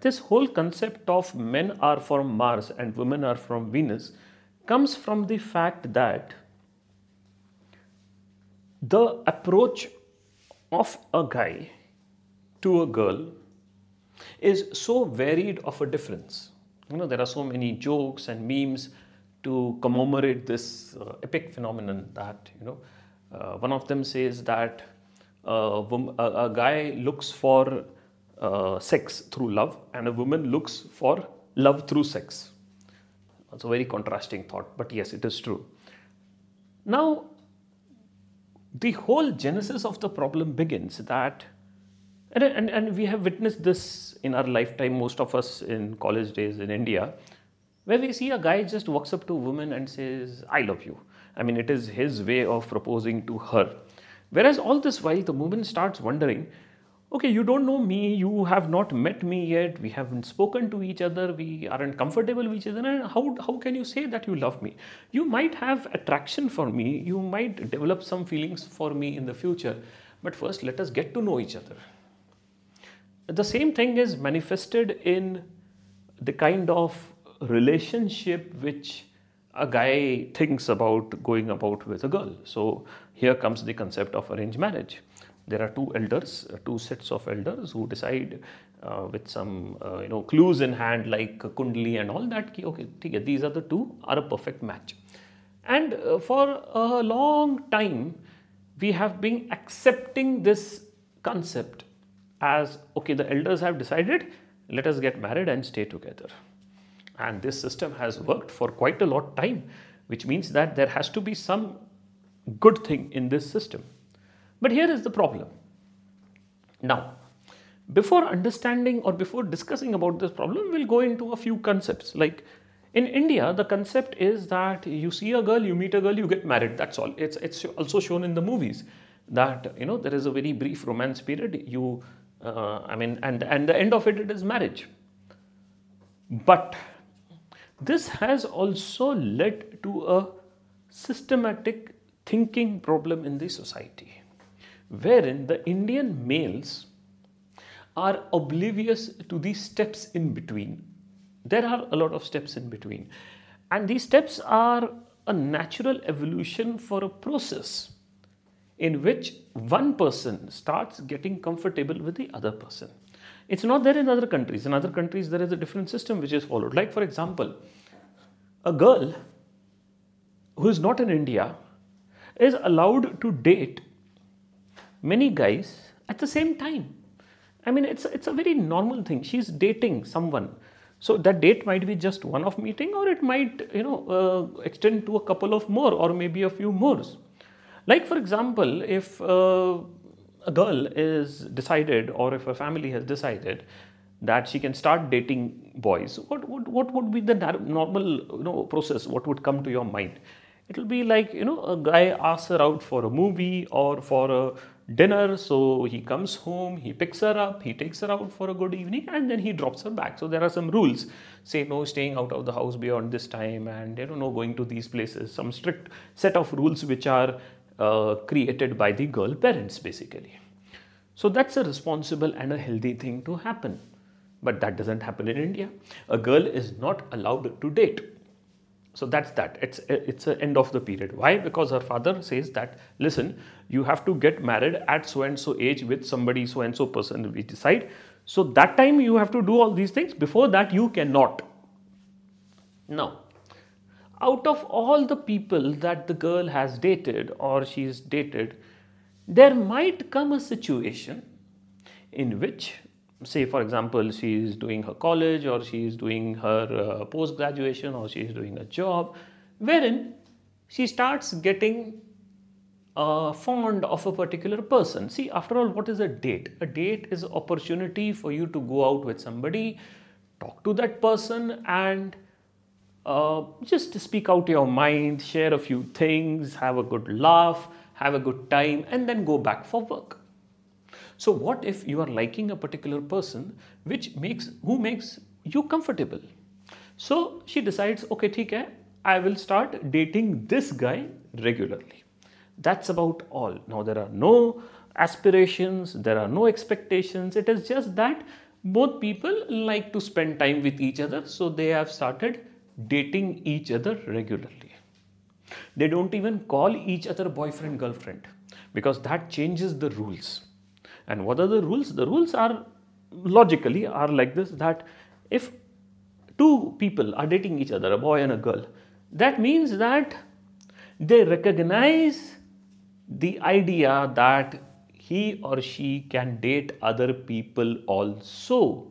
this whole concept of men are from Mars and women are from Venus comes from the fact that the approach of a guy to a girl is so varied of a difference. You know, there are so many jokes and memes to commemorate this uh, epic phenomenon that, you know, uh, one of them says that uh, a, a, guy looks for uh, sex through love and a woman looks for love through sex. It's a very contrasting thought, but yes, it is true. Now, the whole genesis of the problem begins that, and, and, and we have witnessed this in our lifetime, most of us in college days in India, where we see a guy just walks up to a woman and says, I love you. I mean, it is his way of proposing to her. Whereas all this while, the woman starts wondering, okay, you don't know me, you have not met me yet, we haven't spoken to each other, we aren't comfortable with each other, and how, how can you say that you love me? You might have attraction for me, you might develop some feelings for me in the future, but first let us get to know each other. The same thing is manifested in the kind of relationship which a guy thinks about going about with a girl. So here comes the concept of arranged marriage there are two elders, uh, two sets of elders who decide uh, with some uh, you know clues in hand like Kundli and all that. Okay, okay, these are the two are a perfect match. And uh, for a long time, we have been accepting this concept as okay, the elders have decided, let us get married and stay together. And this system has worked for quite a lot time, which means that there has to be some good thing in this system. But here is the problem. Now, before understanding or before discussing about this problem, we'll go into a few concepts. Like in India, the concept is that you see a girl, you meet a girl, you get married. That's all. It's it's also shown in the movies that you know there is a very brief romance period. You, uh, I mean, and and the end of it, it is marriage. But this has also led to a systematic thinking problem in the society wherein the Indian males are oblivious to the steps in between. There are a lot of steps in between. And these steps are a natural evolution for a process in which one person starts getting comfortable with the other person. It's not there in other countries. In other countries, there is a different system which is followed. Like, for example, a girl who is not in India is allowed to date many guys at the same time. I mean, it's, it's a very normal thing. She's dating someone. So that date might be just one off meeting or it might, you know, uh, extend to a couple of more or maybe a few more. Like for example, if uh, a girl is decided or if a family has decided that she can start dating boys, what, what, what would be the normal you know, process? What would come to your mind? It will be like, you know, a guy asks her out for a movie or for a dinner. So he comes home, he picks her up, he takes her out for a good evening, and then he drops her back. So there are some rules say no staying out of the house beyond this time, and you know, no going to these places. Some strict set of rules which are uh, created by the girl parents basically. So that's a responsible and a healthy thing to happen. But that doesn't happen in India. A girl is not allowed to date so that's that. It's it's an end of the period. Why? Because her father says that listen, you have to get married at so and so age with somebody so and so person. We decide. So that time you have to do all these things. Before that you cannot. Now, out of all the people that the girl has dated or she's dated, there might come a situation in which say for example she is doing her college or she is doing her uh, post graduation or she is doing a job wherein she starts getting uh, fond of a particular person. See after all what is a date? A date is opportunity for you to go out with somebody talk to that person and uh, just speak out your mind share a few things have a good laugh have a good time and then go back for work so what if you are liking a particular person which makes who makes you comfortable? So she decides, okay, hai, I will start dating this guy regularly. That's about all. Now there are no aspirations, there are no expectations. It is just that both people like to spend time with each other, so they have started dating each other regularly. They don't even call each other boyfriend girlfriend because that changes the rules. And what are the rules? The rules are logically are like this that if two people are dating each other, a boy and a girl, that means that they recognize the idea that he or she can date other people also.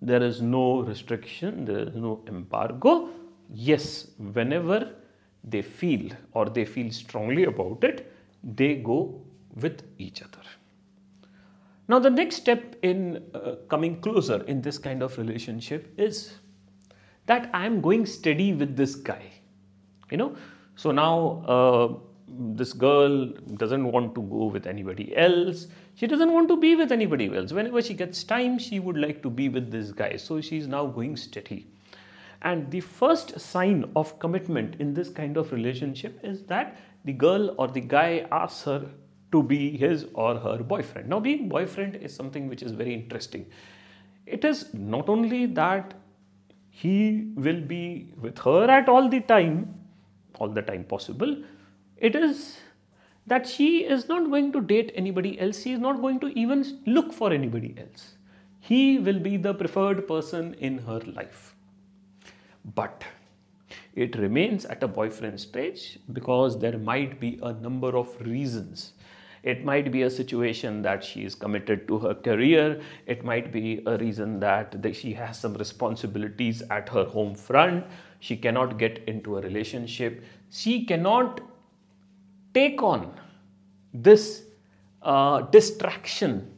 There is no restriction, there is no embargo. Yes, whenever they feel or they feel strongly about it, they go with each other. Now, the next step in uh, coming closer in this kind of relationship is that I am going steady with this guy. You know, so now uh, this girl doesn't want to go with anybody else. She doesn't want to be with anybody else. Whenever she gets time, she would like to be with this guy. So she's now going steady. And the first sign of commitment in this kind of relationship is that the girl or the guy asks her to be his or her boyfriend. Now, being boyfriend is something which is very interesting. It is not only that he will be with her at all the time, all the time possible, it is that she is not going to date anybody else, she is not going to even look for anybody else. He will be the preferred person in her life. But it remains at a boyfriend stage because there might be a number of reasons. It might be a situation that she is committed to her career. It might be a reason that she has some responsibilities at her home front. She cannot get into a relationship. She cannot take on this uh, distraction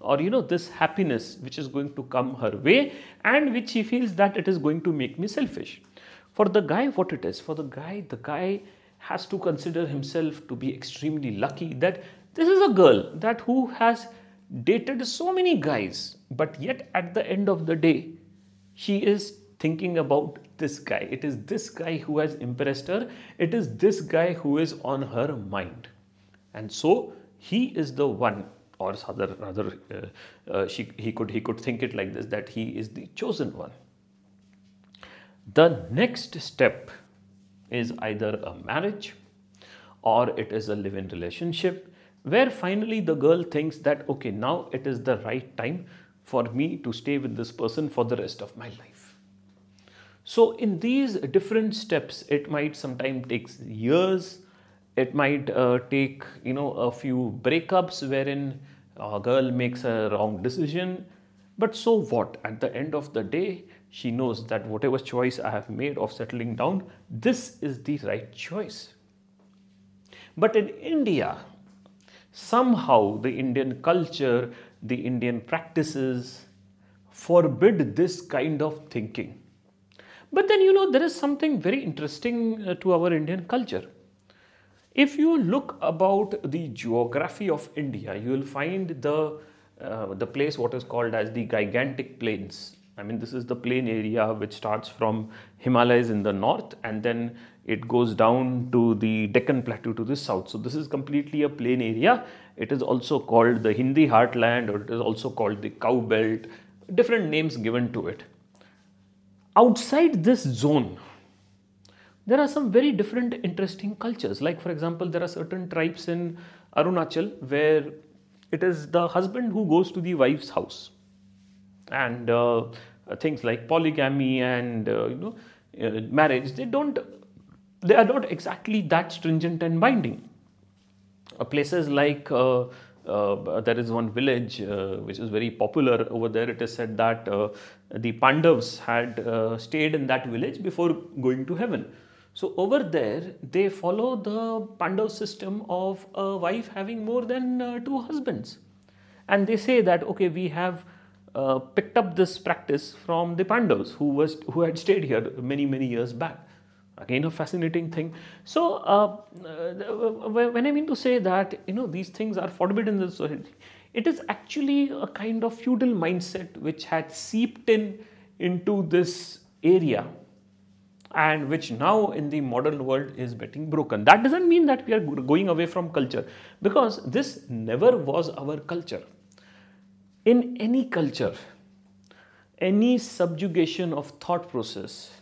or you know this happiness which is going to come her way and which she feels that it is going to make me selfish for the guy what it is for the guy the guy has to consider himself to be extremely lucky that this is a girl that who has dated so many guys but yet at the end of the day she is thinking about this guy. It is this guy who has impressed her. It is this guy who is on her mind. And so he is the one or rather, rather uh, uh, she, he, could, he could think it like this that he is the chosen one. The next step is either a marriage or it is a live in relationship where finally the girl thinks that okay, now it is the right time for me to stay with this person for the rest of my life. So, in these different steps, it might sometimes take years, it might uh, take you know a few breakups wherein a girl makes a wrong decision. But so what? At the end of the day, she knows that whatever choice I have made of settling down, this is the right choice. But in India, somehow the Indian culture, the Indian practices forbid this kind of thinking. But then, you know, there is something very interesting uh, to our Indian culture. If you look about the geography of India, you will find the uh, the place what is called as the Gangetic plains. I mean, this is the plain area which starts from Himalayas in the north and then it goes down to the Deccan Plateau to the south. So, this is completely a plain area. It is also called the Hindi heartland or it is also called the cow belt, different names given to it. Outside this zone, there are some very different interesting cultures. Like, for example, there are certain tribes in Arunachal where it is the husband who goes to the wife's house. And uh, things like polygamy and uh, you know uh, marriage, they don't, they are not exactly that stringent and binding. Uh, places like uh, uh, there is one village uh, which is very popular over there. It is said that uh, the Pandavas had uh, stayed in that village before going to heaven. So over there, they follow the Pandav system of a wife having more than two husbands. And they say that, okay, we have picked up this practice from the Pandavas who, was, who had stayed here many, many years back. Again, a fascinating thing. So, uh, uh when I mean to say that, you know, these things are forbidden in the society, it is actually a kind of feudal mindset which had seeped in into this area and which now in the modern world is getting broken. That doesn't mean that we are going away from culture because this never was our culture. In any culture, any subjugation of thought process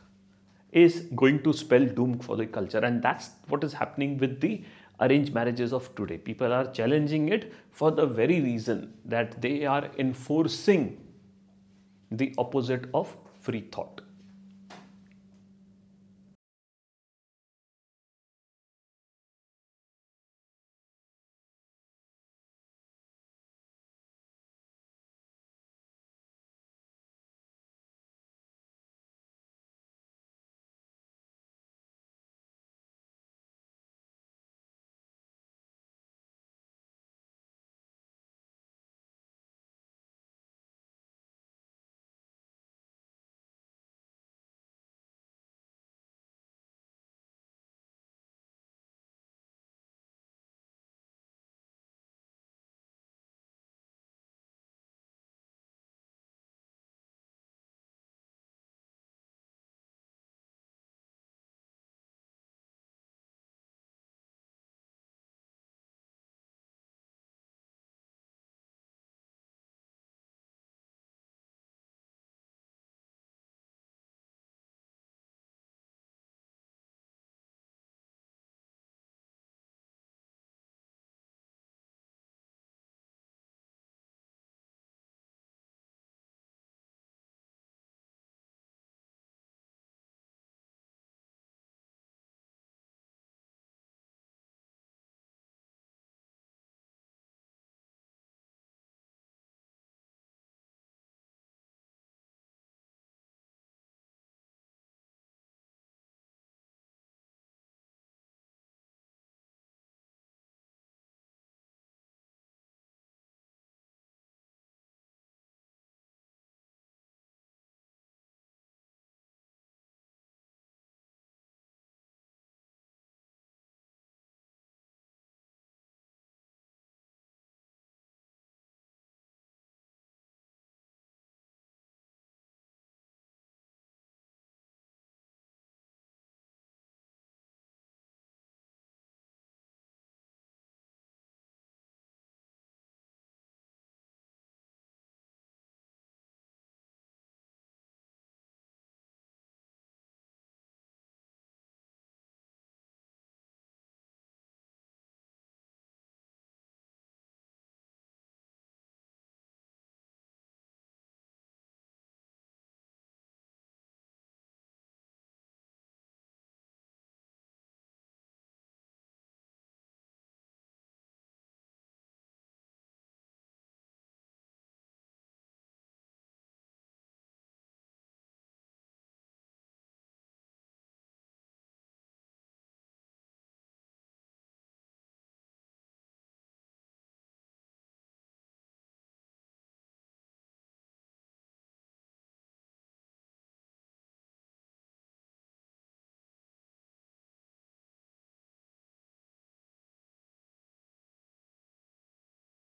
is going to spell doom for the culture. And that's what is happening with the arranged marriages of today. People are challenging it for the very reason that they are enforcing the opposite of free thought